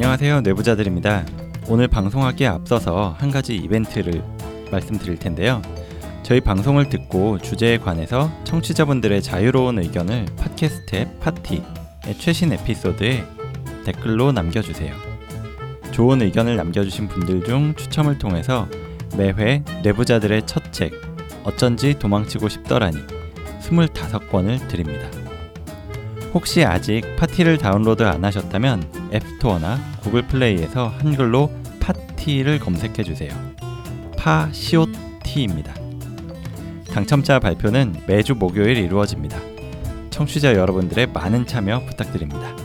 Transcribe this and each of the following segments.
안녕하세요 내부자들입니다. 오늘 방송하기에 앞서서 한 가지 이벤트를 말씀드릴 텐데요. 저희 방송을 듣고 주제에 관해서 청취자분들의 자유로운 의견을 팟캐스트 앱 파티의 최신 에피소드에 댓글로 남겨주세요. 좋은 의견을 남겨주신 분들 중 추첨을 통해서 매회 내부자들의 첫 책 어쩐지 도망치고 싶더라니 25권을 드립니다. 혹시 아직 파티를 다운로드 안 하셨다면 앱스토어나 구글 플레이에서 한글로 파티를 검색해 주세요. 파시오티입니다. 당첨자 발표는 매주 목요일 이루어집니다. 청취자 여러분들의 많은 참여 부탁드립니다.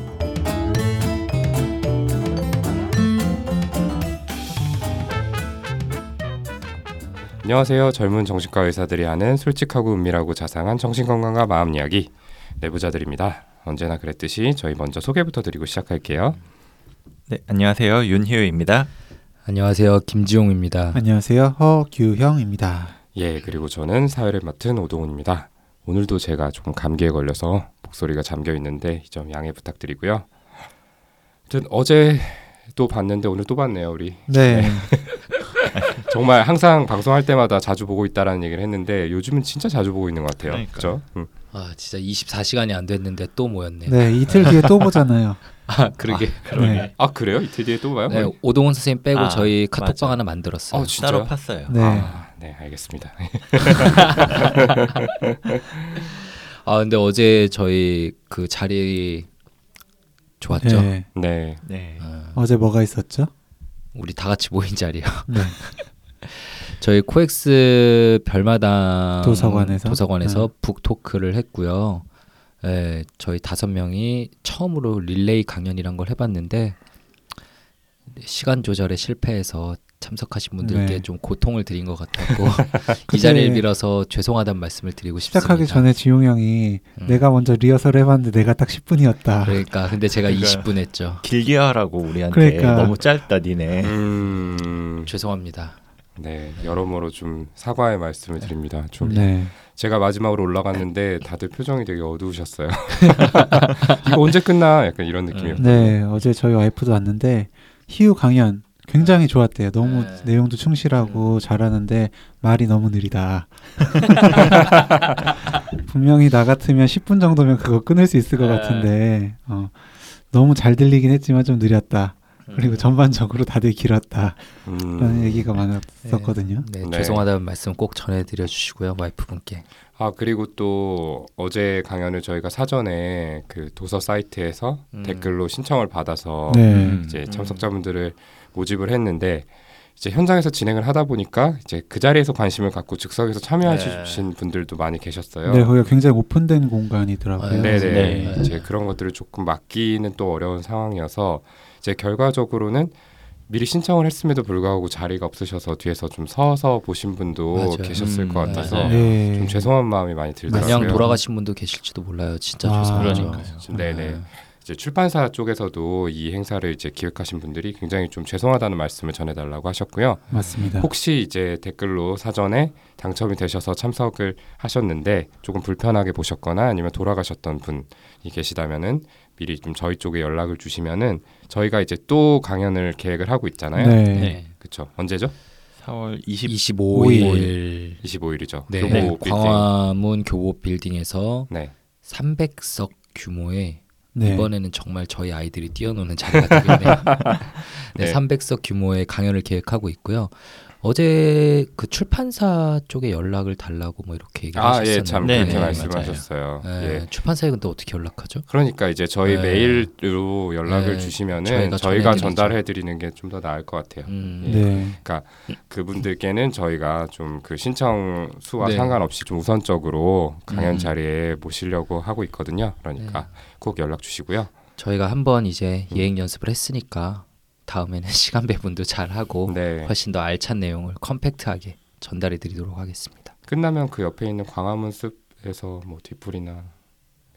안녕하세요. 젊은 정신과 의사들이 하는 솔직하고 은밀하고 자상한 정신건강과 마음 이야기 내부자들입니다. 언제나 그랬듯이 저희 먼저 소개부터 드리고 시작할게요. 네, 안녕하세요. 윤희우입니다. 안녕하세요. 김지용입니다. 안녕하세요. 허규형입니다. 예, 그리고 저는 사회를 맡은 오동훈입니다. 오늘도 제가 조금 감기에 걸려서 목소리가 잠겨 있는데 이 점 양해 부탁드리고요. 아무튼 어제 또 봤는데 오늘 또 봤네요, 우리. 네. 정말 항상 방송할 때마다 자주 보고 있다라는 얘기를 했는데 요즘은 진짜 자주 보고 있는 것 같아요. 그렇죠? 음. 아 진짜 24시간이 안 됐는데 또 모였네. 네, 이틀 뒤에 또 보잖아요. 아 그러게. 네. 아 그래요? 이틀 뒤에 또 봐요? 네, 오동훈 선생님 빼고 아, 저희 카톡방 맞아. 하나 만들었어요. 어, 진짜요? 따로 팠어요. 네. 아, 네, 알겠습니다. 아 근데 어제 저희 그 자리 좋았죠. 네. 네. 네. 어, 어제 뭐가 있었죠? 우리 다 같이 모인 자리요. 네. 저희 코엑스 별마당 도서관에서? 도서관에서 북토크를 했고요. 네, 저희 다섯 명이 처음으로 릴레이 강연이란 걸 해봤는데 시간 조절에 실패해서 참석하신 분들께 네. 좀 고통을 드린 것 같았고 이 자리를 빌어서 죄송하다는 말씀을 드리고 싶습니다. 시작하기 전에 지용 형이 음. 내가 먼저 리허설 해봤는데 내가 딱 10분이었다. 그러니까 근데 제가 그러니까. 20분 했죠. 길게 하라고 우리한테 그러니까. 너무 짧다 니네. 음, 죄송합니다. 네, 여러모로 좀 사과의 말씀을 드립니다. 좀 네. 제가 마지막으로 올라갔는데 다들 표정이 되게 어두우셨어요. 이거 언제 끝나? 약간 이런 느낌이었어요. 네, 어제 저희 와이프도 왔는데 희우 강연 굉장히 좋았대요. 너무 네. 내용도 충실하고 잘하는데 말이 너무 느리다. 분명히 나 같으면 10분 정도면 그거 끊을 수 있을 것 네. 같은데 어, 너무 잘 들리긴 했지만 좀 느렸다. 음. 그리고 전반적으로 다들 길었다. 음, 라는 얘기가 많았었거든요. 네, 네. 죄송하다는 말씀 꼭 전해드려 주시고요 와이프분께. 아 그리고 또 어제 강연을 저희가 사전에 그 도서 사이트에서 음. 댓글로 신청을 받아서 네. 음. 이제 참석자분들을 모집을 했는데 이제 현장에서 진행을 하다 보니까 이제 그 자리에서 관심을 갖고 즉석에서 참여하신 분들도 많이 계셨어요. 네, 거기가 굉장히 오픈된 공간이더라고요. 아, 네네. 네. 이제 그런 것들을 조금 맡기는 또 어려운 상황이어서 이제 결과적으로는 미리 신청을 했음에도 불구하고 자리가 없으셔서 뒤에서 좀 서서 보신 분도 맞아요. 계셨을 음, 것 같아서. 네. 좀 죄송한 마음이 많이 들더라고요. 그냥 돌아가신 분도 계실지도 몰라요. 진짜 아, 죄송하죠. 그러니까요. 네네. 이제 출판사 쪽에서도 이 행사를 이제 기획하신 분들이 굉장히 좀 죄송하다는 말씀을 전해달라고 하셨고요. 맞습니다. 혹시 이제 댓글로 사전에 당첨이 되셔서 참석을 하셨는데 조금 불편하게 보셨거나 아니면 돌아가셨던 분이 계시다면은 미리 좀 저희 쪽에 연락을 주시면은 저희가 이제 또 강연을 계획을 하고 있잖아요. 네. 네. 그렇죠. 언제죠? 4월 20 25일 25일이죠. 네, 네, 교보 빌딩. 광화문 교보 빌딩에서 네. 300석 규모의 네. 이번에는 정말 저희 아이들이 뛰어노는 자리가 되겠네요. 네, 네. 300석 규모의 강연을 계획하고 있고요. 어제 그 출판사 쪽에 연락을 달라고 뭐 이렇게 얘기를 아, 하셨었는데 예, 참 네, 그렇게 네, 말씀하셨어요. 네, 예. 출판사에 근데 어떻게 연락하죠? 그러니까 이제 저희 네. 메일로 연락을 네, 주시면은 저희가 저희가. 전달해 드리는 게 좀 더 나을 것 같아요. 음, 네. 그분들께는 저희가 좀 그 신청 수와 네. 상관없이 좀 우선적으로 강연 음. 자리에 모시려고 하고 있거든요. 그러니까 네. 꼭 연락 주시고요. 저희가 한번 이제 음. 예행 연습을 했으니까 다음에는 시간 배분도 잘 하고 네. 훨씬 더 알찬 내용을 컴팩트하게 전달해 드리도록 하겠습니다. 끝나면 그 옆에 있는 광화문 숲에서 뭐 뒷불이나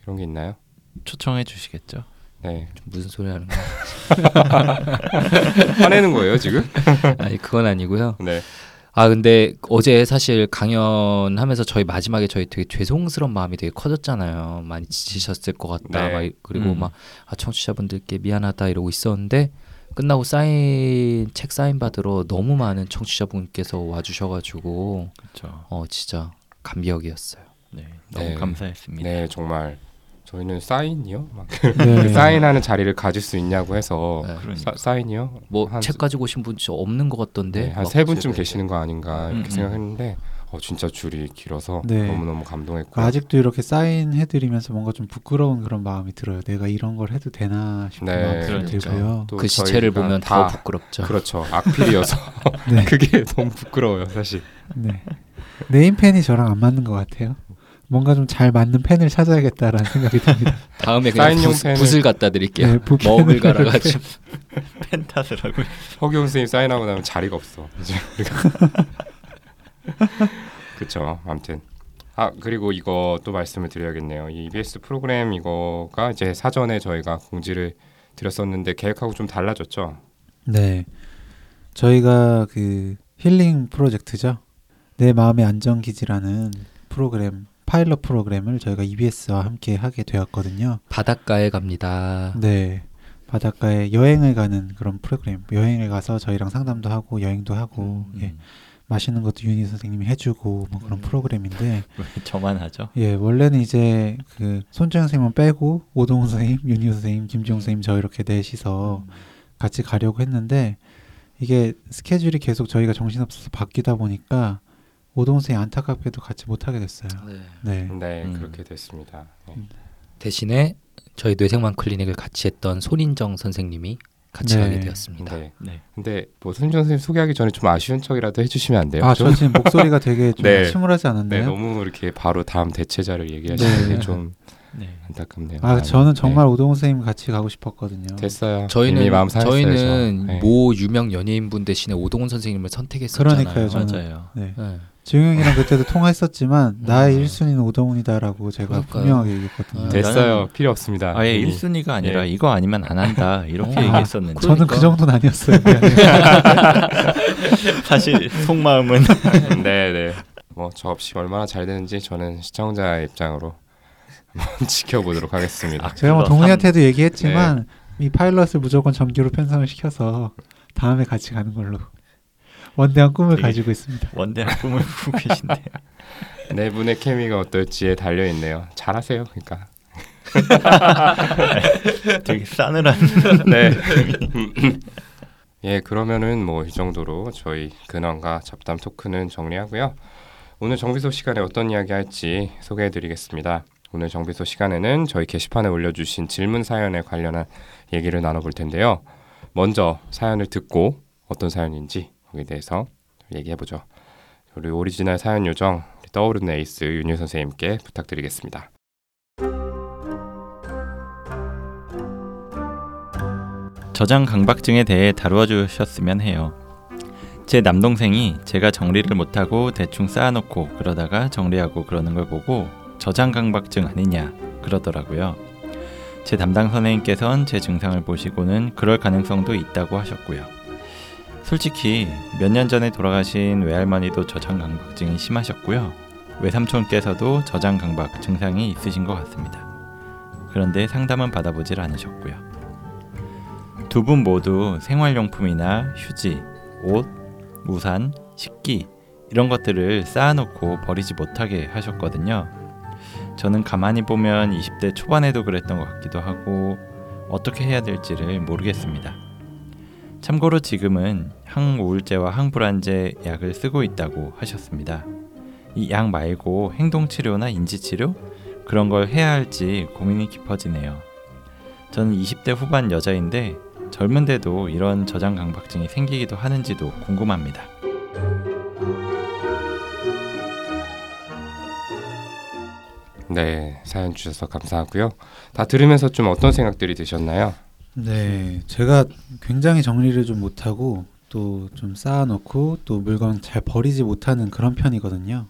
이런 게 있나요? 초청해 주시겠죠? 네. 좀 무슨 소리 하는 거야? 화내는 거예요 지금? 아니 그건 아니고요. 네. 아 근데 어제 사실 강연하면서 저희 마지막에 저희 되게 죄송스러운 마음이 되게 커졌잖아요. 많이 지치셨을 것 같다. 네. 막 이- 그리고 음. 막 아, 청취자분들께 미안하다 이러고 있었는데 끝나고 사인 책 사인 받으러 너무 많은 청취자분께서 와주셔가지고 그렇죠. 어 진짜 감격이었어요. 네, 너무 네. 감사했습니다. 네, 정말 저희는 사인이요? 막 네. 그 사인하는 자리를 가질 수 있냐고 해서 네. 그러니까. 사, 사인이요? 뭐한책 가지고 오신 분 진짜 없는 것 같던데 네, 한막세 분쯤. 계시는 거 아닌가 이렇게 음, 생각했는데 어, 진짜 줄이 길어서 네. 너무너무 감동했고 그 아직도 이렇게 사인 해드리면서 뭔가 좀 부끄러운 그런 마음이 들어요. 내가 이런 걸 해도 되나 싶은 네, 마음이 좀 그러니까. 들고요. 또그 시체를 보면 다 더 부끄럽죠. 그렇죠. 악필이어서 네. 그게 너무 부끄러워요, 사실. 네. 네임펜이 저랑 안 맞는 것 같아요. 뭔가 좀 잘 맞는 펜을 찾아야겠다라는 생각이 듭니다. 다음에 그냥 사인용 붓, 펜을- 붓을 갖다 드릴게요. 네, 멍을 갈아가지고 펜타스를 하고 허경 선생님 사인하고 나면 자리가 없어. 이제 그렇죠. 아무튼 아 그리고 이거 또 말씀을 드려야겠네요. 이 EBS 프로그램 이거가 이제 사전에 저희가 공지를 드렸었는데 계획하고 좀 달라졌죠. 네. 저희가 그 힐링 프로젝트죠. 내 마음의 안정 기지라는 프로그램 파일럿 프로그램을 저희가 EBS와 함께 하게 되었거든요. 바닷가에 갑니다. 네. 바닷가에 여행을 가는 그런 프로그램. 여행을 가서 저희랑 상담도 하고 여행도 하고 음, 예. 맛있는 것도 윤희 선생님이 해주고 뭐 그런 음. 프로그램인데 왜 저만 하죠? 예 원래는 이제 그 손정 선생님은 빼고 오동훈 선생님, 윤희 선생님, 김지용 선생님 저 이렇게 넷이서 같이 가려고 했는데 이게 스케줄이 계속 저희가 정신없어서 바뀌다 보니까 오동훈 선생님 안타깝게도 같이 못 하게 됐어요. 네. 네. 네 음. 그렇게 됐습니다. 네. 대신에 저희 뇌생망 클리닉을 같이 했던 손인정 선생님이 같이 네. 가게 되었습니다. 네. 네. 근데 뭐 손정 선생님 소개하기 전에 좀 아쉬운 척이라도 해주시면 안 돼요? 아 좀? 저 지금 목소리가 되게 좀 네. 침울하지 네 않았나요? 너무 이렇게 바로 다음 대체자를 얘기하시는 네. 게좀 네. 안타깝네요. 아 많이. 저는 정말 네. 오동훈 선생님 같이 가고 싶었거든요. 됐어요. 저희는 이미 마음 상했어요. 저희는 저. 네. 모 유명 연예인 분 대신에 오동훈 선생님을 선택했었잖아요. 그러니까요, 저는. 맞아요. 네. 네. 지용형이랑 그때도 통화했었지만 나의 음. 1순위는 오동훈이다라고 제가 그러니까요. 분명하게 얘기했거든요. 아, 됐어요. 필요 없습니다. 아예 이미. 1순위가 아니라 예. 이거 아니면 안 한다 이렇게 어. 얘기했었는데 저는 그 그러니까. 정도는 아니었어요. 사실 속마음은 네, 네. 뭐 저 없이 얼마나 잘 되는지 저는 시청자 입장으로 한번 지켜보도록 하겠습니다. 제가 뭐 동훈이한테도 얘기했지만 네. 이 파일럿을 무조건 정규로 편성을 시켜서 다음에 같이 가는 걸로 원대한 꿈을 가지고 있습니다. 원대한 꿈을 꾸고 계신데 네 분의 케미가 어떨지에 달려 있네요. 잘하세요. 그러니까. 되게 싸늘한 네. 예, 그러면은 뭐 이 정도로 저희 근황과 잡담 토크는 정리하고요. 오늘 정비소 시간에 어떤 이야기 할지 소개해드리겠습니다. 오늘 정비소 시간에는 저희 게시판에 올려주신 질문 사연에 관련한 얘기를 나눠볼 텐데요. 먼저 사연을 듣고 어떤 사연인지 거기에 대해서 얘기해 보죠. 우리 오리지널 사연 요정 떠오르는 에이스 윤유 선생님께 부탁드리겠습니다. 저장 강박증에 대해 다루어 주셨으면 해요. 제 남동생이 제가 정리를 못하고 대충 쌓아놓고 그러다가 정리하고 그러는 걸 보고 저장 강박증 아니냐 그러더라고요. 제 담당 선생님께선 제 증상을 보시고는 그럴 가능성도 있다고 하셨고요. 솔직히 몇 년 전에 돌아가신 외할머니도 저장 강박증이 심하셨고요. 외삼촌께서도 저장 강박 증상이 있으신 것 같습니다. 그런데 상담은 받아보질 않으셨고요. 두 분 모두 생활용품이나 휴지, 옷, 우산, 식기 이런 것들을 쌓아놓고 버리지 못하게 하셨거든요. 저는 가만히 보면 20대 초반에도 그랬던 것 같기도 하고 어떻게 해야 될지를 모르겠습니다. 참고로 지금은 항우울제와 항불안제 약을 쓰고 있다고 하셨습니다. 이 약 말고 행동치료나 인지치료 그런 걸 해야 할지 고민이 깊어지네요. 저는 20대 후반 여자인데 젊은데도 이런 저장 강박증이 생기기도 하는지도 궁금합니다. 네, 사연 주셔서 감사하고요. 다 들으면서 좀 어떤 생각들이 드셨나요? 네, 제가 굉장히 정리를 좀 못하고 또 좀 쌓아놓고 또 물건 잘 버리지 못하는 그런 편이거든요.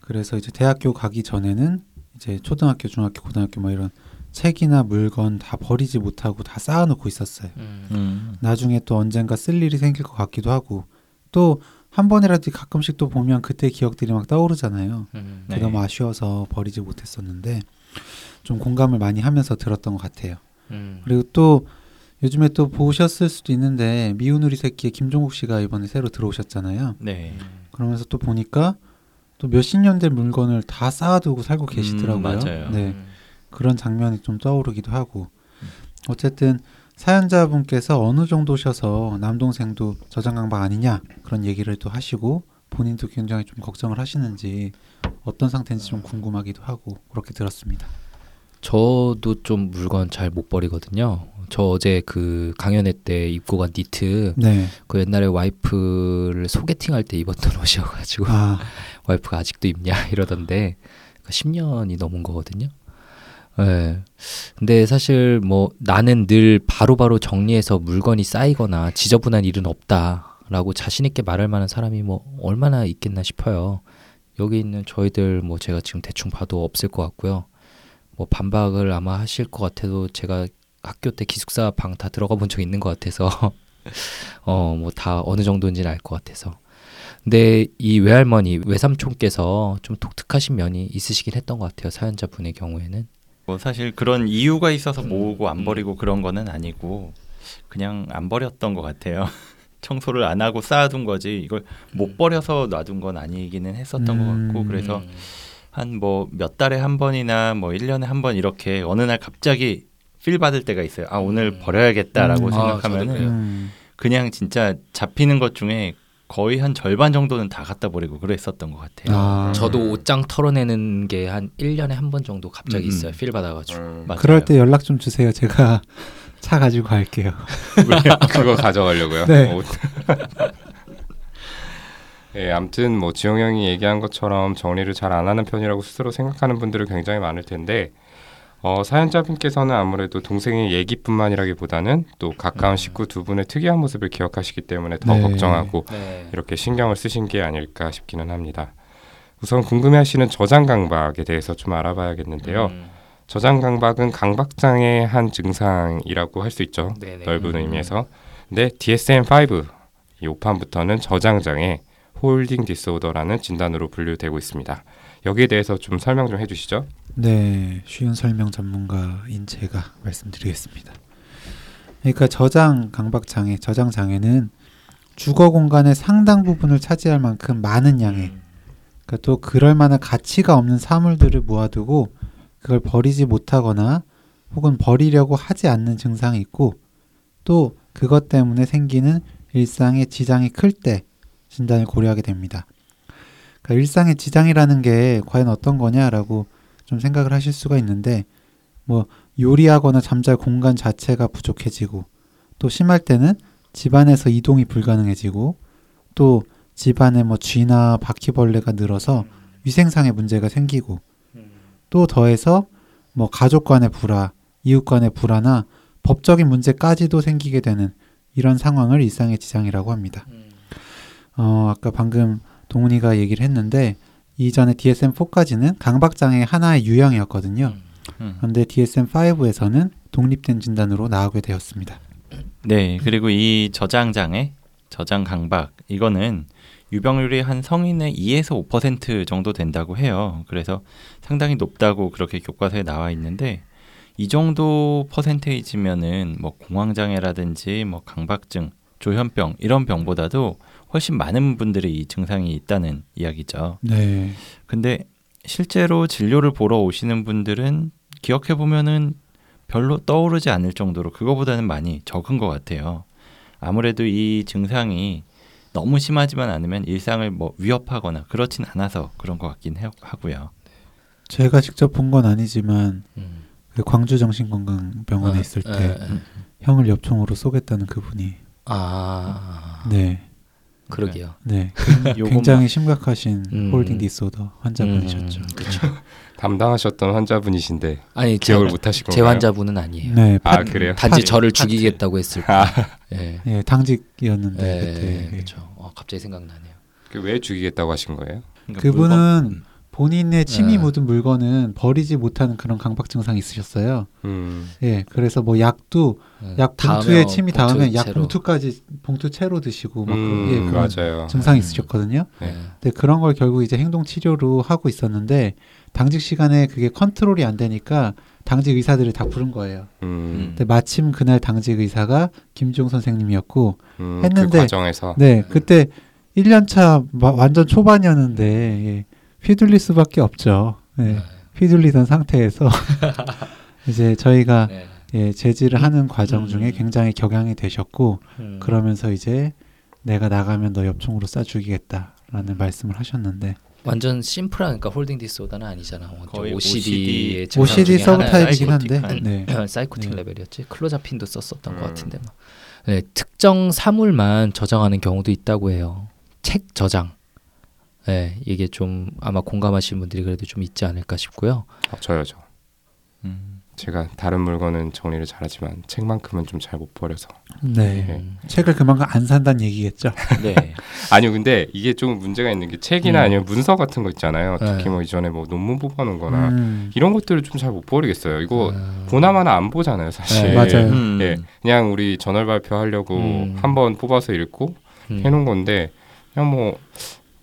그래서 이제 대학교 가기 전에는 이제 초등학교, 중학교, 고등학교 뭐 이런 책이나 물건 다 버리지 못하고 다 쌓아놓고 있었어요. 음. 음, 나중에 또 언젠가 쓸 일이 생길 것 같기도 하고 또 한 번이라도 가끔씩 또 보면 그때 기억들이 막 떠오르잖아요. 음. 네. 너무 아쉬워서 버리지 못했었는데 좀 공감을 많이 하면서 들었던 것 같아요. 음. 그리고 또 요즘에 또 보셨을 수도 있는데 미운 우리 새끼의 김종국 씨가 이번에 새로 들어오셨잖아요. 네. 그러면서 또 보니까 또 몇십 년 된 물건을 다 쌓아두고 살고 계시더라고요. 음, 맞아요. 네. 그런 장면이 좀 떠오르기도 하고 어쨌든 사연자분께서 어느 정도셔서 남동생도 저장강박 아니냐 그런 얘기를 또 하시고 본인도 굉장히 좀 걱정을 하시는지 어떤 상태인지 좀 궁금하기도 하고 그렇게 들었습니다. 저도 좀 물건 잘 못 버리거든요. 저 어제 그 강연회 때 입고 간 니트 네. 그 옛날에 와이프를 소개팅할 때 입었던 옷이어가지고 아, 와이프가 아직도 입냐 이러던데 10년이 넘은 거거든요. 예. 근데 사실 뭐 나는 늘 바로 바로 정리해서 물건이 쌓이거나 지저분한 일은 없다라고 자신 있게 말할 만한 사람이 뭐 얼마나 있겠나 싶어요. 여기 있는 저희들 뭐 제가 지금 대충 봐도 없을 것 같고요. 뭐 반박을 아마 하실 것 같아도 제가 학교 때 기숙사 방 다 들어가 본 적 있는 것 같아서 어 뭐 다 어느 정도인지는 알 것 같아서 근데 이 외할머니 외삼촌께서 좀 독특하신 면이 있으시긴 했던 것 같아요 사연자 분의 경우에는 뭐 사실 그런 이유가 있어서 음, 모으고 안 음. 버리고 그런 거는 아니고 그냥 안 버렸던 것 같아요. 청소를 안 하고 쌓아둔 거지 이걸 못 버려서 놔둔 건 아니기는 했었던 것 같고 음. 그래서 한 뭐 몇 달에 한 번이나 뭐 1년에 한 번 이렇게 어느 날 갑자기 필 받을 때가 있어요. 아 오늘 음. 버려야겠다라고 음. 아, 생각하면은. 음, 그냥 진짜 잡히는 것 중에 거의 한 절반 정도는 다 갖다 버리고 그랬었던 것 같아요. 아. 저도 옷장 털어내는 게 한 1년에 한 번 정도 갑자기 음, 음. 있어요 필 받아가지고 음. 그럴 때 연락 좀 주세요. 제가 차 가지고 갈게요. 그거 가져가려고요. 네. 옷. 예, 아무튼 뭐 지용 형이 얘기한 것처럼 정리를 잘 안 하는 편이라고 스스로 생각하는 분들이 굉장히 많을 텐데 어, 사연자분께서는 아무래도 동생의 얘기뿐만이라기보다는 또 가까운 음. 식구 두 분의 특이한 모습을 기억하시기 때문에 더 네. 걱정하고 네. 이렇게 신경을 쓰신 게 아닐까 싶기는 합니다. 우선 궁금해하시는 저장 강박에 대해서 좀 알아봐야겠는데요. 음. 저장 강박은 강박장애 한 증상이라고 할 수 있죠. 네네. 넓은 음. 의미에서. 근데 DSM-5 이 5판부터는 저장 장애, hoarding disorder라는 진단으로 분류되고 있습니다. 여기에 대해서 좀 설명 좀 해주시죠. 네, 쉬운 설명 전문가인 제가 말씀드리겠습니다. 그러니까 저장 강박 장애, 저장 장애는 주거 공간의 상당 부분을 차지할 만큼 많은 양의 음. 그러니까 또 그럴 만한 가치가 없는 사물들을 모아두고 그걸 버리지 못하거나 혹은 버리려고 하지 않는 증상이 있고 또 그것 때문에 생기는 일상의 지장이 클 때 진단을 고려하게 됩니다. 그러니까 일상의 지장이라는 게 과연 어떤 거냐라고 좀 생각을 하실 수가 있는데 뭐 요리하거나 잠잘 공간 자체가 부족해지고 또 심할 때는 집안에서 이동이 불가능해지고 또 집안에 뭐 쥐나 바퀴벌레가 늘어서 위생상의 문제가 생기고 또 더해서 뭐 가족 간의 불화, 이웃 간의 불화나 법적인 문제까지도 생기게 되는 이런 상황을 일상의 지장이라고 합니다. 어, 아까 방금 동훈이가 얘기를 했는데 이전에 DSM-4까지는 강박장애 하나의 유형이었거든요. 음. 그런데 DSM-5에서는 독립된 진단으로 나오게 되었습니다. 네, 그리고 이 저장 장애, 저장 강박 이거는 유병률이 한 성인의 2에서 5% 정도 된다고 해요. 그래서 상당히 높다고 그렇게 교과서에 나와 있는데 이 정도 퍼센테이지면은 뭐 공황 장애라든지 뭐 강박증, 조현병 이런 병보다도 훨씬 많은 분들이 이 증상이 있다는 이야기죠. 네. 근데 실제로 진료를 보러 오시는 분들은 기억해 보면은 별로 떠오르지 않을 정도로 그거보다는 많이 적은 것 같아요. 아무래도 이 증상이 너무 심하지만 않으면 일상을 뭐 위협하거나 그렇진 않아서 그런 것 같긴 해, 하고요. 제가 직접 본 건 아니지만 음. 그 광주 정신건강병원에 아, 있을 때 예, 예. 형을 엽총으로 쏘겠다는 그분이 아, 네, 그러게요. 네, 요것만- 굉장히 심각하신 음. hoarding disorder 환자분이셨죠. 음, 그렇죠. 담당하셨던 환자분이신데 아니 기억을 제, 못 하신 제? 환자분은 아니에요. 네, 아 파- 그래요? 단지 파- 저를 파트. 죽이겠다고 했을 아. 뿐. 예. 예, 당직이었는데 예, 그때 그렇죠. 어, 갑자기 생각나네요. 그왜 죽이겠다고 하신 거예요? 그러니까 그분은 물건- 본인의 침이 네. 묻은 물건은 버리지 못하는 그런 강박 증상이 있으셨어요. 음, 예, 그래서 뭐 약도 예. 약 봉투에 어, 침이 봉투 닿으면 약. 봉투까지 봉투 채로 드시고 막 음, 그, 예, 그런 맞아요. 증상이 음. 있으셨거든요. 네. 예. 근데 그런 걸 결국 이제 행동 치료로 하고 있었는데 당직 시간에 그게 컨트롤이 안 되니까 당직 의사들을 다 부른 거예요. 음, 근데 마침 그날 당직 의사가 김종 선생님이었고 음, 했는데- 그 과정에서 네 그때 1년차 완전 초반이었는데 예, 휘둘릴 수밖에 없죠. 네, 휘둘리던 상태에서 이제 저희가 네. 예, 제지를 하는 과정 음. 중에 굉장히 격양이 되셨고 음. 그러면서 이제 내가 나가면 너 엽총으로 쏴 죽이겠다라는 말씀을 하셨는데 완전 심플한 그러니까 hoarding disorder는 아니잖아. 완전 거의 OCD의 OCD. subtype이긴 한데. 네. psychotic 네. 레벨이었지. clozapine도 썼었던 것 음. 같은데 막. 네, 특정 사물만 저장하는 경우도 있다고 해요. 책 저장. 네, 이게 좀 아마 공감하시는 분들이 그래도 좀 있지 않을까 싶고요. 어, 저요 저. 음. 제가 다른 물건은 정리를 잘하지만 책만큼은 좀 잘 못 버려서. 네. 음. 책을 그만큼 안 산다는 얘기겠죠. 네. 아니요, 근데 이게 좀 문제가 있는 게 책이나 음. 아니면 문서 같은 거 있잖아요. 네. 특히 뭐 이전에 뭐 논문 뽑아놓은거나 음, 이런 것들을 좀 잘 못 버리겠어요. 이거 아, 보나마나 안 보잖아요, 사실. 네, 맞아요. 음. 예, 그냥 우리 전월 발표하려고 음. 한번 뽑아서 읽고 음. 해놓은 건데 그냥 뭐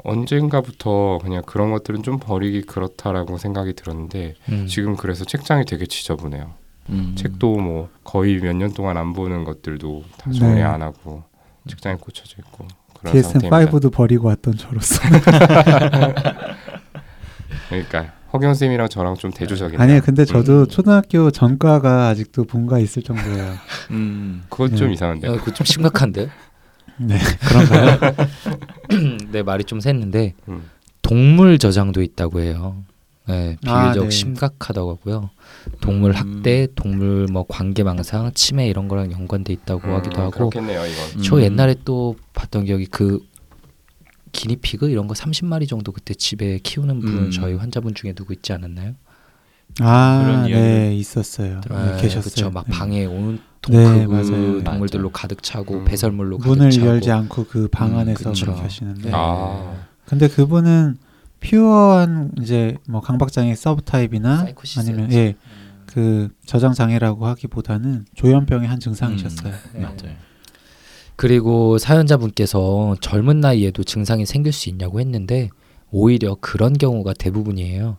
언젠가부터 그냥 그런 것들은 좀 버리기 그렇다라고 생각이 들었는데 음. 지금 그래서 책장이 되게 지저분해요. 음. 책도 뭐 거의 몇 년 동안 안 보는 것들도 다 정리 네. 안 하고 책장에 꽂혀져 있고 그런 상태입니다. DSM-5도 버리고 왔던 저로서. 그러니까 허경 쌤이랑 저랑 좀 대조적이네요. 아니요, 근데 저도 음. 초등학교 전과가 아직도 본가 있을 정도예요. 음. 그건 좀 네. 이상한데. 어, 그거 좀 심각한데. 네, 그런가요? 네 말이 좀 샜는데 음. 동물 저장도 있다고 해요. 네, 아, 비교적 네. 심각하다고 하고요. 동물 음. 학대, 동물 뭐 관계망상, 치매 이런 거랑 연관돼 있다고 음, 하기도 하고. 그렇겠네요, 이건. 저 음. 옛날에 또 봤던 기억이 그 기니피그 이런 거 30마리 정도 그때 집에 키우는 분 음. 저희 환자분 중에 누구 있지 않았나요? 아, 네, 있었어요. 네, 네, 계셨어요. 그쵸. 막 네. 방에 온통 네, 그 맞아요. 동물들로. 가득 차고 음. 배설물로 가득 문을 차고. 열지 않고 그방 음, 안에서 그쵸. 그렇게 하시는데. 네. 아, 근데 그분은 pure한 이제 뭐 강박장애 subtype이나 사이코시스였지. 아니면 예, 그 저장 장애라고 하기보다는 조현병의 한 증상이셨어요. 음. 네. 맞아요. 그리고 사연자분께서 젊은 나이에도 증상이 생길 수 있냐고 했는데 오히려 그런 경우가 대부분이에요.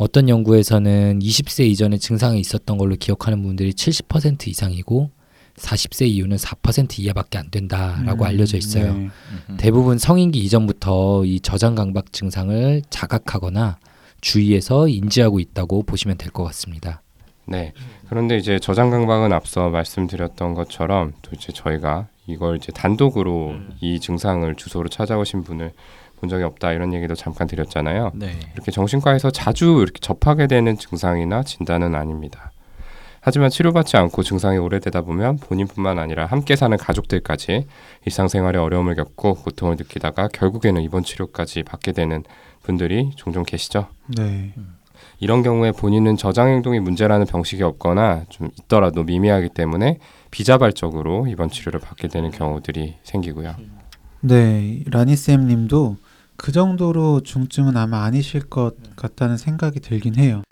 음. 어떤 연구에서는 20세 이전에 증상이 있었던 걸로 기억하는 분들이 70% 이상이고 40세 이후는 4% 이하밖에 안 된다라고 음, 알려져 있어요. 네. 음. 대부분 성인기 이전부터 이 저장 강박 증상을 자각하거나 주위에서 인지하고 있다고 보시면 될 것 같습니다. 네. 그런데 이제 저장 강박은 앞서 말씀드렸던 것처럼 또 이제 저희가 이걸 이제 단독으로 이 증상을 주소로 찾아오신 분을 본 적이 없다 이런 얘기도 잠깐 드렸잖아요. 네. 이렇게 정신과에서 자주 이렇게 접하게 되는 증상이나 진단은 아닙니다. 하지만 치료받지 않고 증상이 오래되다 보면 본인뿐만 아니라 함께 사는 가족들까지 일상생활에 어려움을 겪고 고통을 느끼다가 결국에는 입원 치료까지 받게 되는 분들이 종종 계시죠. 네. 이런 경우에 본인은 저장 행동이 문제라는 병식이 없거나 좀 있더라도 미미하기 때문에 비자발적으로 입원 치료를 받게 되는 경우들이 생기고요. 네, 라니 쌤 님도 그 정도로 중증은 아마 아니실 것 같다는 생각이 들긴 해요.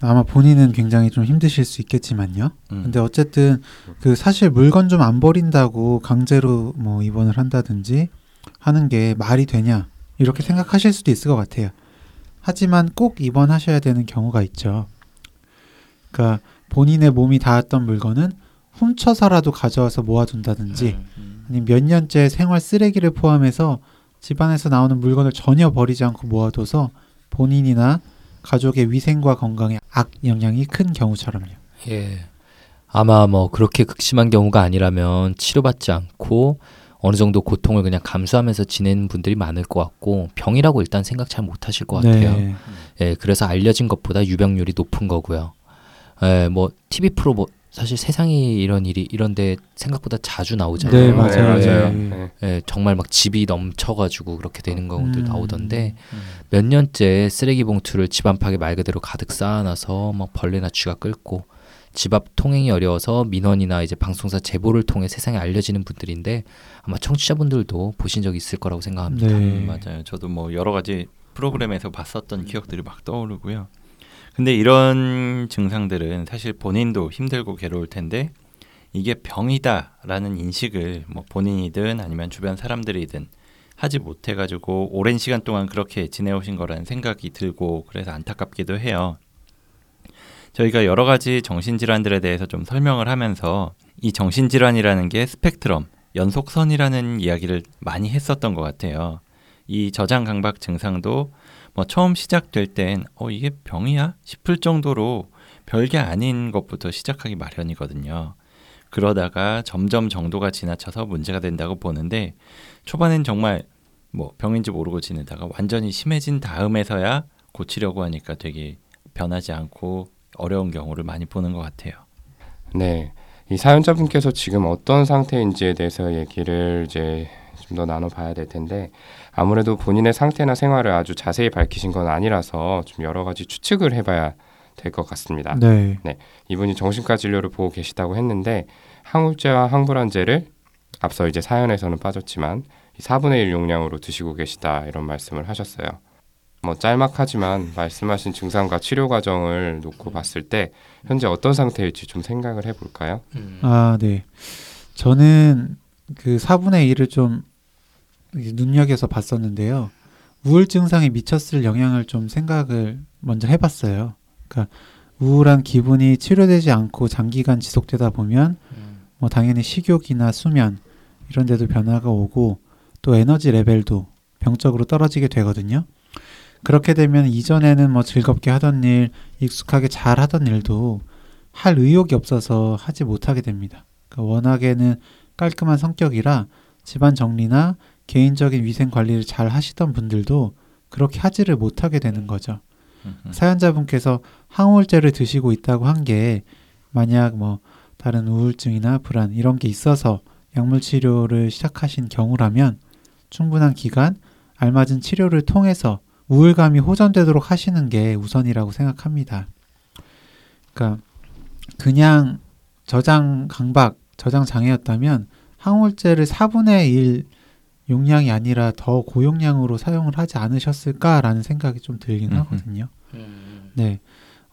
아마 본인은 굉장히 좀 힘드실 수 있겠지만요. 음. 근데 어쨌든 그 사실 물건 좀 안 버린다고 강제로 뭐 입원을 한다든지 하는 게 말이 되냐 이렇게 생각하실 수도 있을 것 같아요. 하지만 꼭 입원하셔야 되는 경우가 있죠. 그러니까 본인의 몸이 닿았던 물건은 훔쳐서라도 가져와서 모아둔다든지 음. 아니 몇 년째 생활 쓰레기를 포함해서 집안에서 나오는 물건을 전혀 버리지 않고 모아둬서 본인이나 가족의 위생과 건강에 악 영향이 큰 경우처럼요. 예. 아마 뭐 그렇게 극심한 경우가 아니라면 치료받지 않고 어느 정도 고통을 그냥 감수하면서 지내는 분들이 많을 것 같고 병이라고 일단 생각 잘 못하실 것 같아요. 네. 예, 그래서 알려진 것보다 유병률이 높은 거고요. 예, 뭐 TV 프로 뭐 사실 세상에 이런 일이 이런데 생각보다 자주 나오잖아요. 네, 맞아요. 맞아요. 네. 네. 예, 정말 막 집이 넘쳐가지고 그렇게 되는 경우들 음. 나오던데 음. 몇 년째 쓰레기 봉투를 집 안팎에 말 그대로 가득 쌓아놔서 막 벌레나 쥐가 끓고 집 앞 통행이 어려워서 민원이나 이제 방송사 제보를 통해 세상에 알려지는 분들인데 아마 청취자분들도 보신 적 있을 거라고 생각합니다. 네. 음, 맞아요. 저도 뭐 여러 가지 프로그램에서 봤었던 기억들이 막 떠오르고요. 근데 이런 증상들은 사실 본인도 힘들고 괴로울 텐데 이게 병이다라는 인식을 뭐 본인이든 아니면 주변 사람들이든 하지 못해 가지고 오랜 시간 동안 그렇게 지내오신 거라는 생각이 들고 그래서 안타깝기도 해요. 저희가 여러 가지 정신질환들에 대해서 좀 설명을 하면서 이 정신질환이라는 게 스펙트럼, 연속선이라는 이야기를 많이 했었던 것 같아요. 이 저장 강박 증상도 뭐 처음 시작될 땐 어, 이게 병이야? 싶을 정도로 별게 아닌 것부터 시작하기 마련이거든요. 그러다가 점점 정도가 지나쳐서 문제가 된다고 보는데 초반엔 정말 뭐 병인지 모르고 지내다가 완전히 심해진 다음에서야 고치려고 하니까 되게 변하지 않고 어려운 경우를 많이 보는 것 같아요. 네. 이 사연자분께서 지금 어떤 상태인지에 대해서 얘기를 이제 좀 더 나눠봐야 될 텐데 아무래도 본인의 상태나 생활을 아주 자세히 밝히신 건 아니라서 좀 여러 가지 추측을 해봐야 될 것 같습니다. 네. 이분이 정신과 진료를 보고 계시다고 했는데 항우울제와 항불안제를 앞서 이제 사연에서는 빠졌지만 이 4분의 1 용량으로 드시고 계시다 이런 말씀을 하셨어요. 뭐 짤막하지만 말씀하신 증상과 치료 과정을 놓고 봤을 때 현재 어떤 상태일지 좀 생각을 해볼까요? 아, 네. 저는 그 4분의 1을 좀 눈여겨서 봤었는데요. 우울 증상이 미쳤을 영향을 좀 생각을 먼저 해봤어요. 그러니까 우울한 기분이 치료되지 않고 장기간 지속되다 보면 뭐 당연히 식욕이나 수면 이런 데도 변화가 오고 또 에너지 레벨도 병적으로 떨어지게 되거든요. 그렇게 되면 이전에는 뭐 즐겁게 하던 일, 익숙하게 잘 하던 일도 할 의욕이 없어서 하지 못하게 됩니다. 그러니까 워낙에는 깔끔한 성격이라 집안 정리나 개인적인 위생 관리를 잘 하시던 분들도 그렇게 하지를 못하게 되는 거죠. 음, 사연자분께서 항우울제를 드시고 있다고 한 게 만약 뭐 다른 우울증이나 불안 이런 게 있어서 약물 치료를 시작하신 경우라면 충분한 기간 알맞은 치료를 통해서 우울감이 호전되도록 하시는 게 우선이라고 생각합니다. 그러니까 그냥 저장 강박, 저장 장애였다면 항우울제를 4분의 1 용량이 아니라 더 고용량으로 사용을 하지 않으셨을까라는 생각이 좀 들긴 음흠. 하거든요. 네.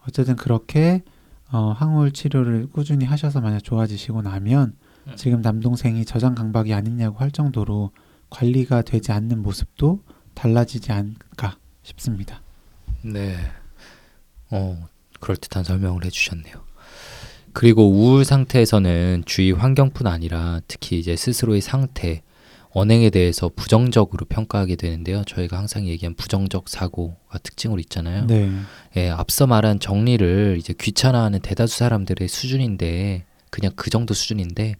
어쨌든 그렇게 어, 항우울 치료를 꾸준히 하셔서 만약 좋아지시고 나면 음. 지금 남동생이 저장 강박이 아니냐고 할 정도로 관리가 되지 않는 모습도 달라지지 않을까 싶습니다. 네. 어, 그럴듯한 설명을 해주셨네요. 그리고 우울 상태에서는 주위 환경뿐 아니라 특히 이제 스스로의 상태, 언행에 대해서 부정적으로 평가하게 되는데요. 저희가 항상 얘기한 부정적 사고가 특징으로 있잖아요. 네. 예, 앞서 말한 정리를 이제 귀찮아하는 대다수 사람들의 수준인데 그냥 그 정도 수준인데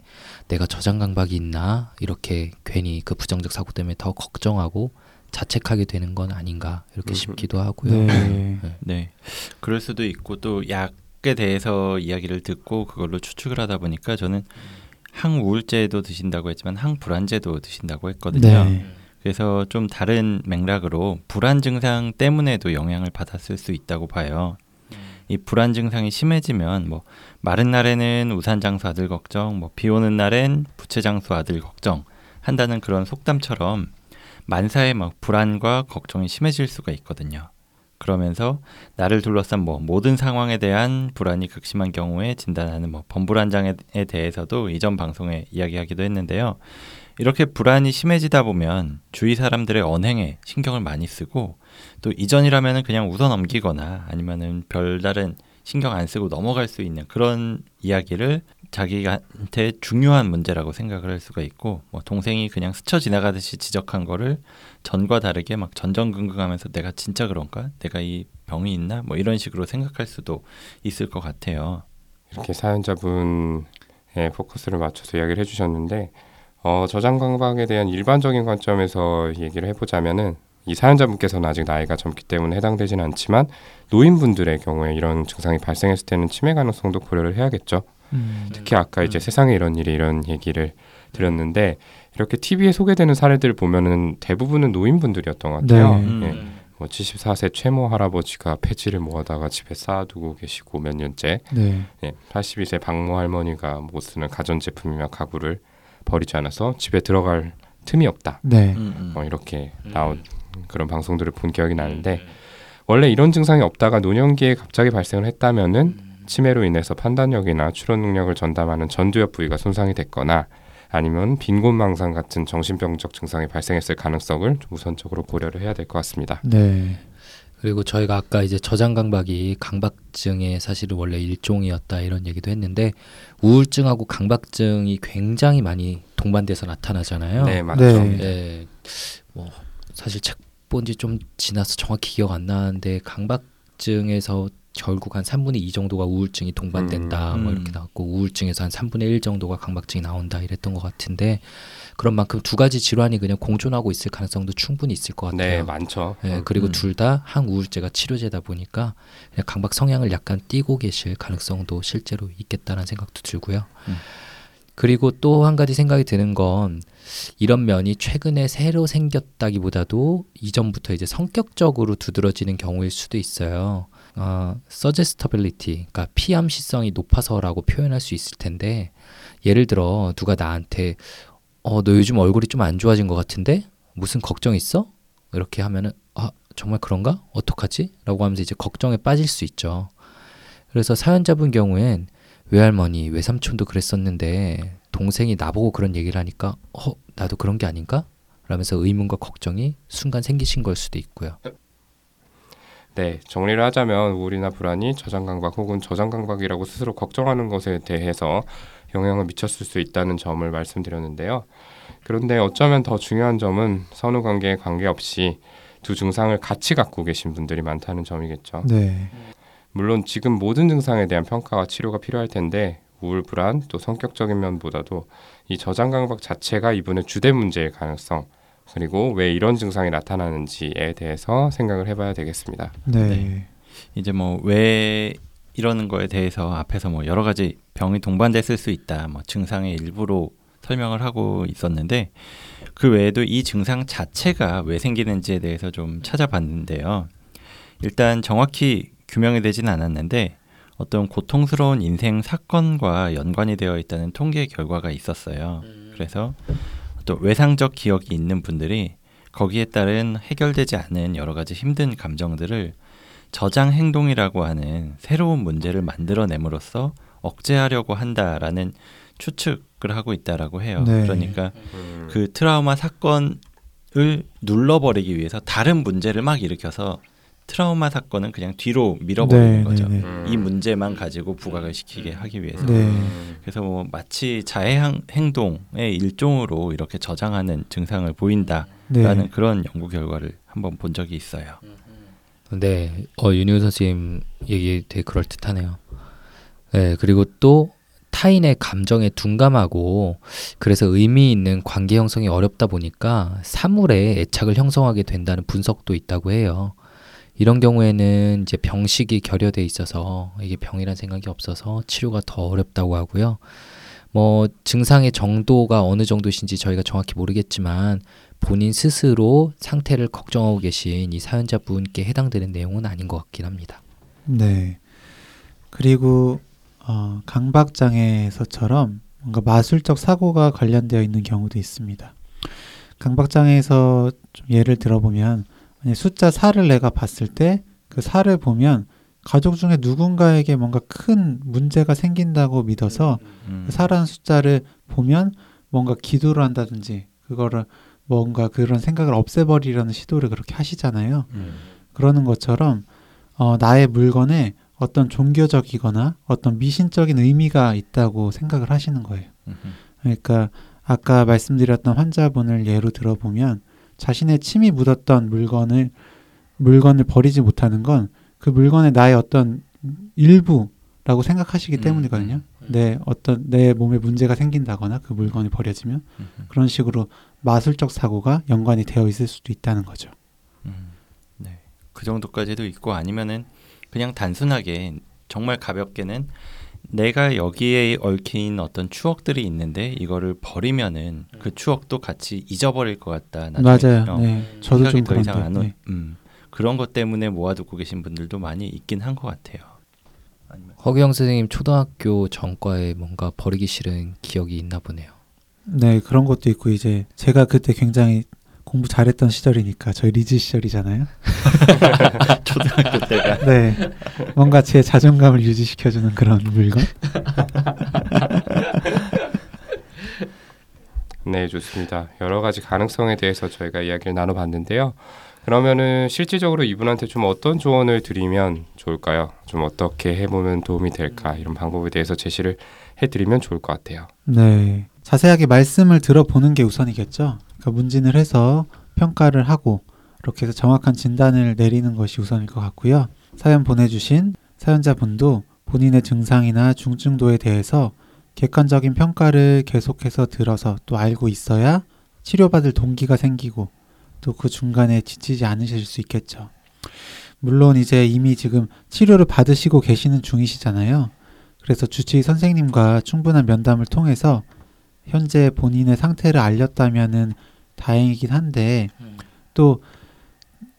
내가 저장 강박이 있나 이렇게 괜히 그 부정적 사고 때문에 더 걱정하고 자책하게 되는 건 아닌가 이렇게 음. 싶기도 하고요. 네. 네. 그럴 수도 있고 또 약에 대해서 이야기를 듣고 그걸로 추측을 하다 보니까 저는 항우울제도 드신다고 했지만 항불안제도 드신다고 했거든요. 네. 그래서 좀 다른 맥락으로 불안 증상 때문에도 영향을 받았을 수 있다고 봐요. 이 불안 증상이 심해지면 뭐 마른 날에는 우산 장수 아들 걱정, 뭐 비 오는 날엔 부채 장수 아들 걱정 한다는 그런 속담처럼 만사에 막 불안과 걱정이 심해질 수가 있거든요. 그러면서 나를 둘러싼 뭐 모든 상황에 대한 불안이 극심한 경우에 진단하는 뭐 범불안장애에 대해서도 이전 방송에 이야기하기도 했는데요. 이렇게 불안이 심해지다 보면 주위 사람들의 언행에 신경을 많이 쓰고 또 이전이라면은 그냥 웃어 넘기거나 아니면은 별다른 신경 안 쓰고 넘어갈 수 있는 그런 이야기를 자기한테 중요한 문제라고 생각을 할 수가 있고 뭐 동생이 그냥 스쳐 지나가듯이 지적한 거를 전과 다르게 막 전전긍긍하면서 내가 진짜 그런가? 내가 이 병이 있나? 뭐 이런 식으로 생각할 수도 있을 것 같아요. 이렇게 사연자분의 포커스를 맞춰서 이야기를 해주셨는데 어, 저장 강박에 대한 일반적인 관점에서 얘기를 해보자면은 이 사연자분께서는 아직 나이가 젊기 때문에 해당되지는 않지만 노인분들의 경우에 이런 증상이 발생했을 때는 치매 가능성도 고려를 해야겠죠. 음. 특히 아까 이제 음. 세상에 이런 일이 이런 얘기를 드렸는데 이렇게 TV에 소개되는 사례들을 보면은 대부분은 노인분들이었던 것 같아요. 네. 음. 예. 뭐 74세 최모 할아버지가 폐지를 모아다가 집에 쌓아두고 계시고 몇 년째 네. 예, 82세 박모 할머니가 못 쓰는 가전제품이며 가구를 버리지 않아서 집에 들어갈 틈이 없다. 네. 음, 음. 뭐 이렇게 나온 그런 방송들을 본 기억이 나는데 원래 이런 증상이 없다가 노년기에 갑자기 발생을 했다면은 치매로 인해서 판단력이나 추론 능력을 전담하는 전두엽 부위가 손상이 됐거나 아니면 빈곤망상 같은 정신병적 증상이 발생했을 가능성을 좀 우선적으로 고려를 해야 될 것 같습니다. 네. 그리고 저희가 아까 이제 저장 강박이 강박증의 사실은 원래 일종이었다 이런 얘기도 했는데 우울증하고 강박증이 굉장히 많이 동반돼서 나타나잖아요. 네, 맞죠. 네. 예, 뭐 사실 책 본 지 좀 지나서 정확히 기억 안 나는데 강박증에서 결국 한 3분의 2 정도가 우울증이 동반된다 음. 뭐 이렇게 나왔고 우울증에서 한 3분의 1 정도가 강박증이 나온다 이랬던 것 같은데 그런 만큼 두 가지 질환이 그냥 공존하고 있을 가능성도 충분히 있을 것 같아요. 네, 많죠. 예, 음. 그리고 음. 둘다 항우울제가 치료제다 보니까 강박 성향을 약간 띠고 계실 가능성도 실제로 있겠다는 생각도 들고요. 음. 그리고 또 한 가지 생각이 드는 건 이런 면이 최근에 새로 생겼다기보다도 이전부터 이제 성격적으로 두드러지는 경우일 수도 있어요. 어, suggestibility, 그러니까 피암시성이 높아서라고 표현할 수 있을 텐데 예를 들어 누가 나한테 어, 너 요즘 얼굴이 좀 안 좋아진 것 같은데 무슨 걱정 있어? 이렇게 하면은 아 정말 그런가? 어떡하지? 라고 하면서 이제 걱정에 빠질 수 있죠. 그래서 사연자분 경우엔 외할머니, 외삼촌도 그랬었는데 동생이 나보고 그런 얘기를 하니까 어 나도 그런 게 아닌가? 라면서 의문과 걱정이 순간 생기신 걸 수도 있고요. 네, 정리를 하자면 우울이나 불안이 저장 강박 혹은 저장 강박이라고 스스로 걱정하는 것에 대해서 영향을 미쳤을 수 있다는 점을 말씀드렸는데요. 그런데 어쩌면 더 중요한 점은 선후 관계에 관계없이 두 증상을 같이 갖고 계신 분들이 많다는 점이겠죠. 네. 물론 지금 모든 증상에 대한 평가와 치료가 필요할 텐데 우울 불안 또 성격적인 면보다도 이 저장 강박 자체가 이분의 주된 문제일 가능성 그리고 왜 이런 증상이 나타나는지에 대해서 생각을 해봐야 되겠습니다. 네. 네. 이제 뭐 왜 이러는 거에 대해서 앞에서 뭐 여러 가지 병이 동반됐을 수 있다. 뭐 증상의 일부로 설명을 하고 있었는데 그 외에도 이 증상 자체가 왜 생기는지에 대해서 좀 찾아봤는데요. 일단 정확히 규명이 되진 않았는데 어떤 고통스러운 인생 사건과 연관이 되어 있다는 통계 결과가 있었어요. 그래서 또 외상적 기억이 있는 분들이 거기에 따른 해결되지 않은 여러 가지 힘든 감정들을 저장 행동이라고 하는 새로운 문제를 만들어냄으로써 억제하려고 한다라는 추측을 하고 있다라고 해요. 네. 그러니까 음, 그 트라우마 사건을 눌러버리기 위해서 다른 문제를 막 일으켜서 트라우마 사건은 그냥 뒤로 밀어버리는 네, 거죠. 네, 네. 음. 이 문제만 가지고 부각을 시키게 하기 위해서. 네. 음, 그래서 뭐 마치 자해 행- 행동의 일종으로 이렇게 저장하는 증상을 보인다라는 네. 그런 연구 결과를 한번 본 적이 있어요. 네, 어, 윤희우 선생님 얘기 되게 그럴 듯하네요. 네, 그리고 또 타인의 감정에 둔감하고 그래서 의미 있는 관계 형성이 어렵다 보니까 사물에 애착을 형성하게 된다는 분석도 있다고 해요. 이런 경우에는 이제 병식이 결여돼 있어서 이게 병이란 생각이 없어서 치료가 더 어렵다고 하고요. 뭐 증상의 정도가 어느 정도신지 저희가 정확히 모르겠지만 본인 스스로 상태를 걱정하고 계신 이 사연자분께 해당되는 내용은 아닌 것 같긴 합니다. 네. 그리고 어, 강박 장애에서처럼 뭔가 마술적 사고가 관련되어 있는 경우도 있습니다. 강박 장애에서 좀 예를 들어보면 숫자 4를 내가 봤을 때 그 4를 보면 가족 중에 누군가에게 뭔가 큰 문제가 생긴다고 믿어서 음. 그 4라는 숫자를 보면 뭔가 기도를 한다든지 그거를 뭔가 그런 생각을 없애버리려는 시도를 그렇게 하시잖아요. 음. 그러는 것처럼 어, 나의 물건에 어떤 종교적이거나 어떤 미신적인 의미가 있다고 생각을 하시는 거예요. 그러니까 아까 말씀드렸던 환자분을 예로 들어보면 자신의 침이 묻었던 물건을 물건을 버리지 못하는 건 그 물건에 나의 어떤 일부라고 생각하시기 음, 때문이거든요. 내 어떤 내 몸에 문제가 생긴다거나 그 물건이 버려지면 음흠. 그런 식으로 마술적 사고가 연관이 되어 있을 수도 있다는 거죠. 음, 네. 그 정도까지도 있고 아니면은 그냥 단순하게 정말 가볍게는 내가 여기에 얽힌 어떤 추억들이 있는데 이거를 버리면은 그 추억도 같이 잊어버릴 것 같다. 나중에. 맞아요. 어, 네, 저도 좀 더 이상 안. 오, 네. 음, 그런 것 때문에 모아두고 계신 분들도 많이 있긴 한 것 같아요. 아니면 허규영 선생님 초등학교 전과에 뭔가 버리기 싫은 기억이 있나 보네요. 네, 그런 것도 있고 이제 제가 그때 굉장히 공부 잘했던 시절이니까 저희 리즈 시절이잖아요. 초등학교 때가 네, 뭔가 제 자존감을 유지시켜주는 그런 물건. 네, 좋습니다. 여러 가지 가능성에 대해서 저희가 이야기를 나눠봤는데요. 그러면은 실질적으로 이분한테 좀 어떤 조언을 드리면 좋을까요? 좀 어떻게 해보면 도움이 될까 이런 방법에 대해서 제시를 해드리면 좋을 것 같아요. 네. 자세하게 말씀을 들어보는 게 우선이겠죠. 그러니까 문진을 해서 평가를 하고 이렇게 해서 정확한 진단을 내리는 것이 우선일 것 같고요. 사연 보내주신 사연자분도 본인의 증상이나 중증도에 대해서 객관적인 평가를 계속해서 들어서 또 알고 있어야 치료받을 동기가 생기고 또 그 중간에 지치지 않으실 수 있겠죠. 물론 이제 이미 지금 치료를 받으시고 계시는 중이시잖아요. 그래서 주치의 선생님과 충분한 면담을 통해서 현재 본인의 상태를 알렸다면은 다행이긴 한데 또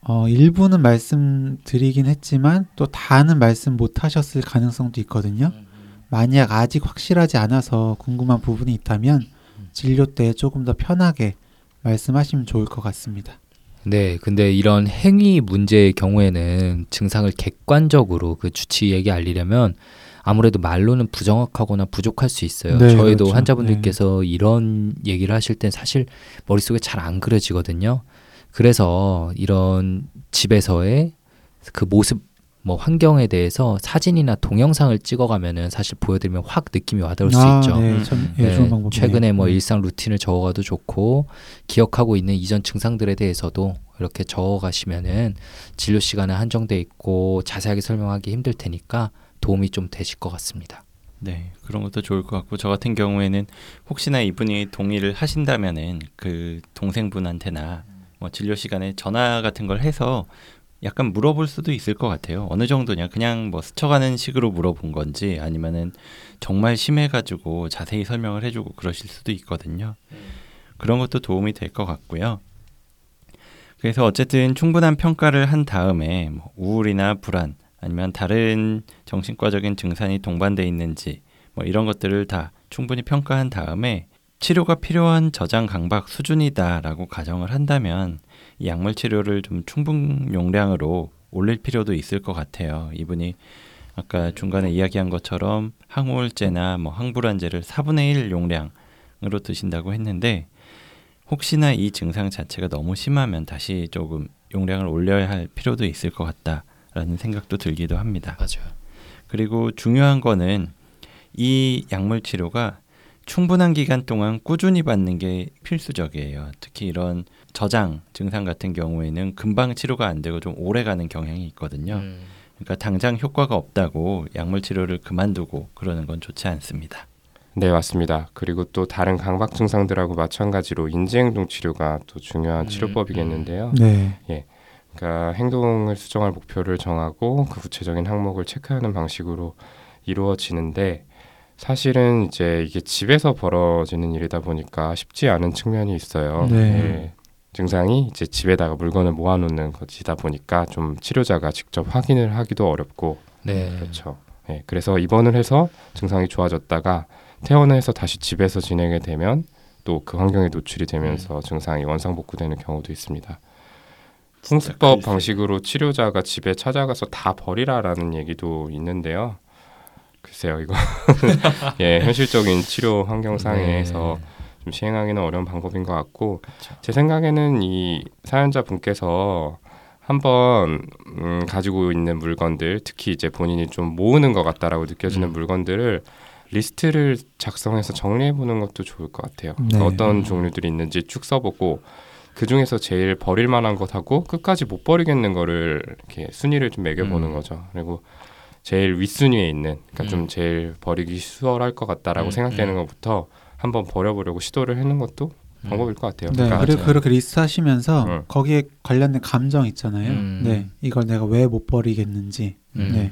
어, 일부는 말씀드리긴 했지만 또 다는 말씀 못 하셨을 가능성도 있거든요. 만약 아직 확실하지 않아서 궁금한 부분이 있다면 진료 때 조금 더 편하게 말씀하시면 좋을 것 같습니다. 네, 근데 이런 행위 문제의 경우에는 증상을 객관적으로 그 주치의에게 알리려면 아무래도 말로는 부정확하거나 부족할 수 있어요. 네, 저희도 그렇죠. 환자분들께서 이런 얘기를 하실 땐 사실 머릿속에 잘 안 그려지거든요. 그래서 이런 집에서의 그 모습 뭐 환경에 대해서 사진이나 동영상을 찍어가면은 사실 보여드리면 확 느낌이 와닿을 수 있죠. 네, 음, 참, 좋은 방법이네요. 최근에 뭐 네. 일상 루틴을 적어가도 좋고 기억하고 있는 이전 증상들에 대해서도 이렇게 적어가시면은 진료 시간은 한정돼 있고 자세하게 설명하기 힘들 테니까 도움이 좀 되실 것 같습니다. 네, 그런 것도 좋을 것 같고 저 같은 경우에는 혹시나 이분이 동의를 하신다면은 그 동생분한테나 뭐 진료 시간에 전화 같은 걸 해서 약간 물어볼 수도 있을 것 같아요. 어느 정도냐? 그냥 뭐 스쳐가는 식으로 물어본 건지 아니면은 정말 심해가지고 자세히 설명을 해주고 그러실 수도 있거든요. 그런 것도 도움이 될 것 같고요. 그래서 어쨌든 충분한 평가를 한 다음에 뭐 우울이나 불안 아니면 다른 정신과적인 증상이 동반돼 있는지 뭐 이런 것들을 다 충분히 평가한 다음에 치료가 필요한 저장 강박 수준이다라고 가정을 한다면 이 약물 치료를 좀 충분 용량으로 올릴 필요도 있을 것 같아요. 이분이 아까 중간에 이야기한 것처럼 항우울제나 뭐 항불안제를 4분의 1 용량으로 드신다고 했는데 혹시나 이 증상 자체가 너무 심하면 다시 조금 용량을 올려야 할 필요도 있을 것 같다 라는 생각도 들기도 합니다. 맞아요. 그리고 중요한 거는 이 약물 치료가 충분한 기간 동안 꾸준히 받는 게 필수적이에요. 특히 이런 저장 증상 같은 경우에는 금방 치료가 안 되고 좀 오래 가는 경향이 있거든요. 음. 그러니까 당장 효과가 없다고 약물 치료를 그만두고 그러는 건 좋지 않습니다. 네, 맞습니다. 그리고 또 다른 강박 증상들하고 마찬가지로 인지행동 치료가 또 중요한 음, 치료법이겠는데요. 네. 그러니까 행동을 수정할 목표를 정하고 그 구체적인 항목을 체크하는 방식으로 이루어지는데 사실은 이제 이게 집에서 벌어지는 일이다 보니까 쉽지 않은 측면이 있어요. 네. 예. 증상이 이제 집에다가 물건을 모아놓는 것이다 보니까 좀 치료자가 직접 확인을 하기도 어렵고 네. 그렇죠. 예, 그래서 입원을 해서 증상이 좋아졌다가 퇴원을 해서 다시 집에서 지내게 되면 또 그 환경에 노출이 되면서 증상이 원상복구되는 경우도 있습니다. 글쎄. 방식으로 치료자가 집에 찾아가서 다 버리라라는 얘기도 있는데요. 글쎄요, 이거 예 현실적인 치료 환경상에서 네. 좀 시행하기는 어려운 방법인 것 같고 그렇죠. 제 생각에는 이 사연자 분께서 한번 음, 가지고 있는 물건들 특히 이제 본인이 좀 모으는 것 같다라고 느껴지는 음. 물건들을 리스트를 작성해서 정리해 보는 것도 좋을 것 같아요. 네. 그러니까 어떤 종류들이 있는지 쭉 써보고 그 중에서 제일 버릴 만한 것하고 끝까지 못 버리겠는 거를 이렇게 순위를 좀 매겨보는 음. 거죠. 그리고 제일 윗순위에 있는 그러니까 음. 좀 제일 버리기 수월할 것 같다라고 음, 생각되는 음. 것부터 한번 버려보려고 시도를 해는 것도 음. 방법일 것 같아요. 네, 그러니까 그리고 그렇게 리스트 하시면서 응. 거기에 관련된 감정 있잖아요. 음. 네, 이걸 내가 왜 못 버리겠는지, 음. 네,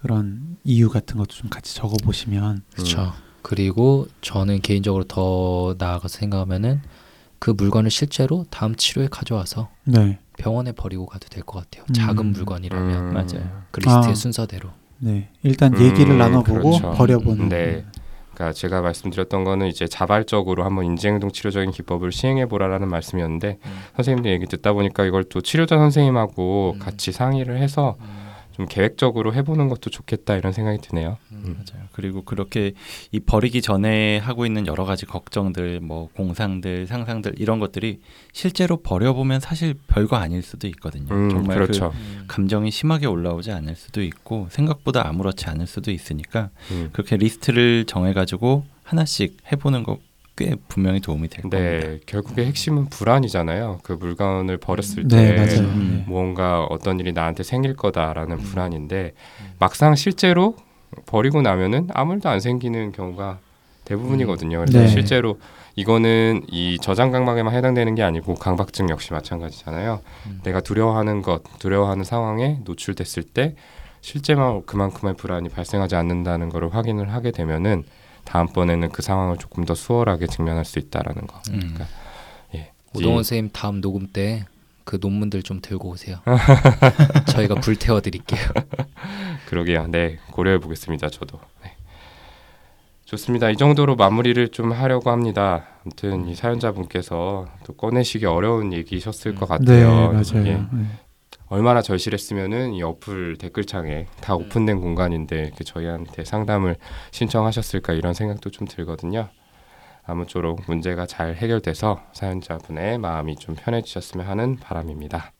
그런 이유 같은 것도 좀 같이 적어 보시면, 그렇죠. 그리고 저는 개인적으로 더 나아가서 생각하면은 그 물건을 실제로 다음 치료에 가져와서 네, 병원에 버리고 가도 될 것 같아요. 음. 작은 물건이라면 음. 맞아요. 그 리스트의 아. 순서대로. 네, 일단 음, 얘기를 나눠보고 그렇죠. 버려보는. 네. 그러니까 제가 말씀드렸던 거는 이제 자발적으로 한번 인지행동 치료적인 기법을 시행해 보라라는 말씀이었는데 음. 선생님들 얘기 듣다 보니까 이걸 또 치료자 선생님하고 음. 같이 상의를 해서 좀 계획적으로 해보는 것도 좋겠다 이런 생각이 드네요. 음. 맞아요. 그리고 그렇게 이 버리기 전에 하고 있는 여러 가지 걱정들, 뭐 공상들, 상상들 이런 것들이 실제로 버려보면 사실 별거 아닐 수도 있거든요. 음, 정말 그렇죠. 그 감정이 심하게 올라오지 않을 수도 있고 생각보다 아무렇지 않을 수도 있으니까 음. 그렇게 리스트를 정해가지고 하나씩 해보는 거 꽤 분명히 도움이 될 겁니다. 네, 결국에 핵심은 불안이잖아요. 그 물건을 버렸을 네, 때 맞아요. 음. 네. 무언가 어떤 일이 나한테 생길 거다라는 음. 불안인데 막상 실제로 버리고 나면은 아무 일도 안 생기는 경우가 대부분이거든요. 그래서 네. 실제로 이거는 이 저장 강박에만 해당되는 게 아니고 강박증 역시 마찬가지잖아요. 음. 내가 두려워하는 것, 두려워하는 상황에 노출됐을 때 실제만 그만큼의 불안이 발생하지 않는다는 것을 확인을 하게 되면은 다음번에는 그 상황을 조금 더 수월하게 직면할 수 있다라는 거. 음. 그러니까 예. 오동원 이- 선생님 다음 녹음 때 그 논문들 좀 들고 오세요. 저희가 불태워 드릴게요. 그러게요. 네, 고려해 보겠습니다. 저도. 네. 좋습니다. 이 정도로 마무리를 좀 하려고 합니다. 아무튼 이 사연자분께서 또 꺼내시기 어려운 얘기셨을 것 네, 같아요. 맞아요. 예. 네. 얼마나 절실했으면은 이 어플 댓글창에 다 오픈된 공간인데 이렇게 저희한테 상담을 신청하셨을까 이런 생각도 좀 들거든요. 아무쪼록 문제가 잘 해결돼서 사연자분의 마음이 좀 편해지셨으면 하는 바람입니다.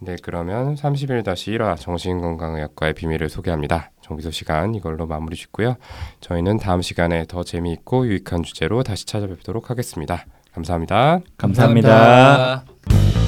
네, 그러면 31-1화 정신건강의학과의 비밀을 소개합니다. 정비소 시간 이걸로 마무리 짓고요. 저희는 다음 시간에 더 재미있고 유익한 주제로 다시 찾아뵙도록 하겠습니다. 감사합니다. 감사합니다. 감사합니다.